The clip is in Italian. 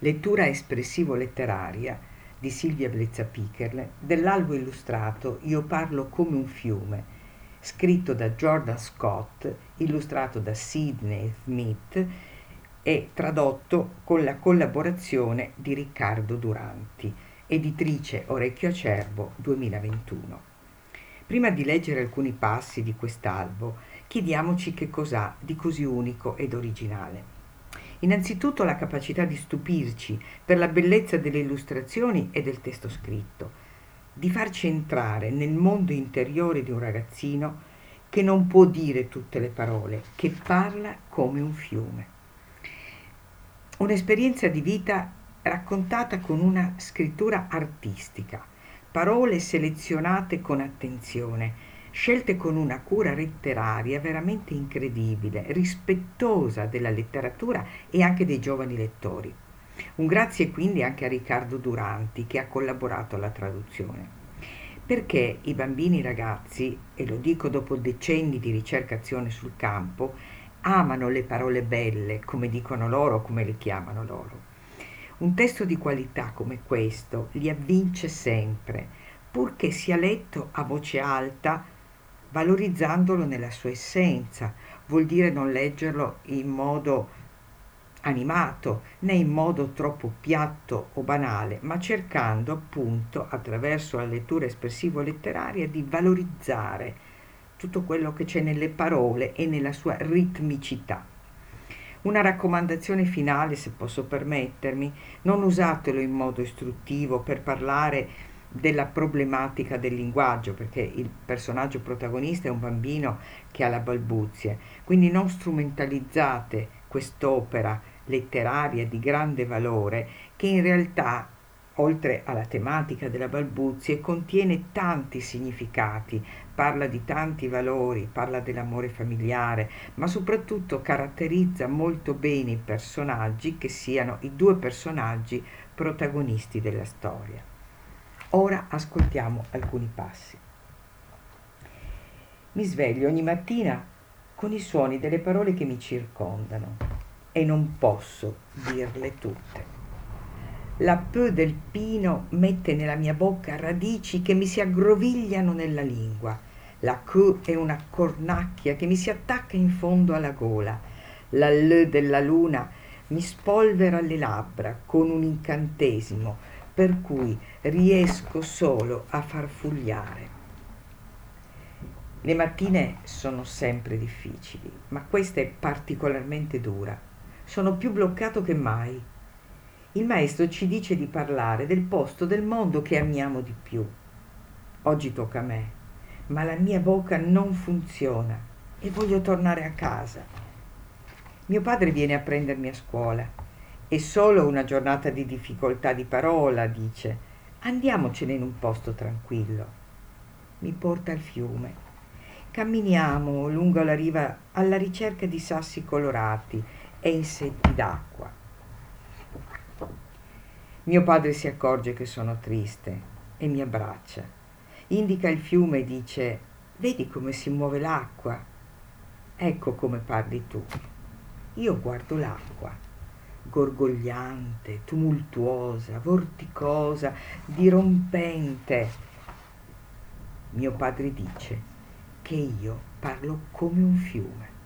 lettura espressivo-letteraria di Silvia Blezza Picherle dell'albo illustrato Io parlo come un fiume, scritto da Jordan Scott, illustrato da Sidney Smith e tradotto con la collaborazione di Riccardo Duranti, editrice Orecchio Acerbo 2021. Prima di leggere alcuni passi di quest'albo, chiediamoci che cos'ha di così unico ed originale. Innanzitutto la capacità di stupirci per la bellezza delle illustrazioni e del testo scritto, di farci entrare nel mondo interiore di un ragazzino che non può dire tutte le parole, che parla come un fiume. Un'esperienza di vita raccontata con una scrittura artistica, parole selezionate con attenzione, scelte con una cura letteraria veramente incredibile, rispettosa della letteratura e anche dei giovani lettori. Un grazie quindi anche a Riccardo Duranti che ha collaborato alla traduzione. Perché i bambini ragazzi, e lo dico dopo decenni di ricercazione sul campo, amano le parole belle, come dicono loro, come le chiamano loro. Un testo di qualità come questo li avvince sempre, purché sia letto a voce alta valorizzandolo nella sua essenza. Vuol dire non leggerlo in modo animato né in modo troppo piatto o banale, ma cercando appunto attraverso la lettura espressivo-letteraria di valorizzare tutto quello che c'è nelle parole e nella sua ritmicità. Una raccomandazione finale, se posso permettermi, non usatelo in modo istruttivo per parlare della problematica del linguaggio, perché il personaggio protagonista è un bambino che ha la balbuzie, quindi non strumentalizzate quest'opera letteraria di grande valore che in realtà oltre alla tematica della balbuzie, contiene tanti significati, parla di tanti valori, parla dell'amore familiare, ma soprattutto caratterizza molto bene i personaggi che siano i due personaggi protagonisti della storia. Ora ascoltiamo alcuni passi. Mi sveglio ogni mattina con i suoni delle parole che mi circondano e non posso dirle tutte. La peu del pino mette nella mia bocca radici che mi si aggrovigliano nella lingua. La Q è una cornacchia che mi si attacca in fondo alla gola. La L della luna mi spolvera le labbra con un incantesimo per cui riesco solo a farfugliare. Le mattine sono sempre difficili, ma questa è particolarmente dura. Sono più bloccato che mai. Il maestro ci dice di parlare del posto del mondo che amiamo di più. Oggi tocca a me, ma la mia bocca non funziona e voglio tornare a casa. Mio padre viene a prendermi a scuola è solo una giornata di difficoltà di parola, dice. Andiamocene in un posto tranquillo. Mi porta al fiume. Camminiamo lungo la riva alla ricerca di sassi colorati e insetti d'acqua. Mio padre si accorge che sono triste e mi abbraccia. Indica il fiume e dice, vedi come si muove l'acqua? Ecco come parli tu. Io guardo l'acqua gorgogliante, tumultuosa, vorticosa, dirompente. Mio padre dice che io parlo come un fiume.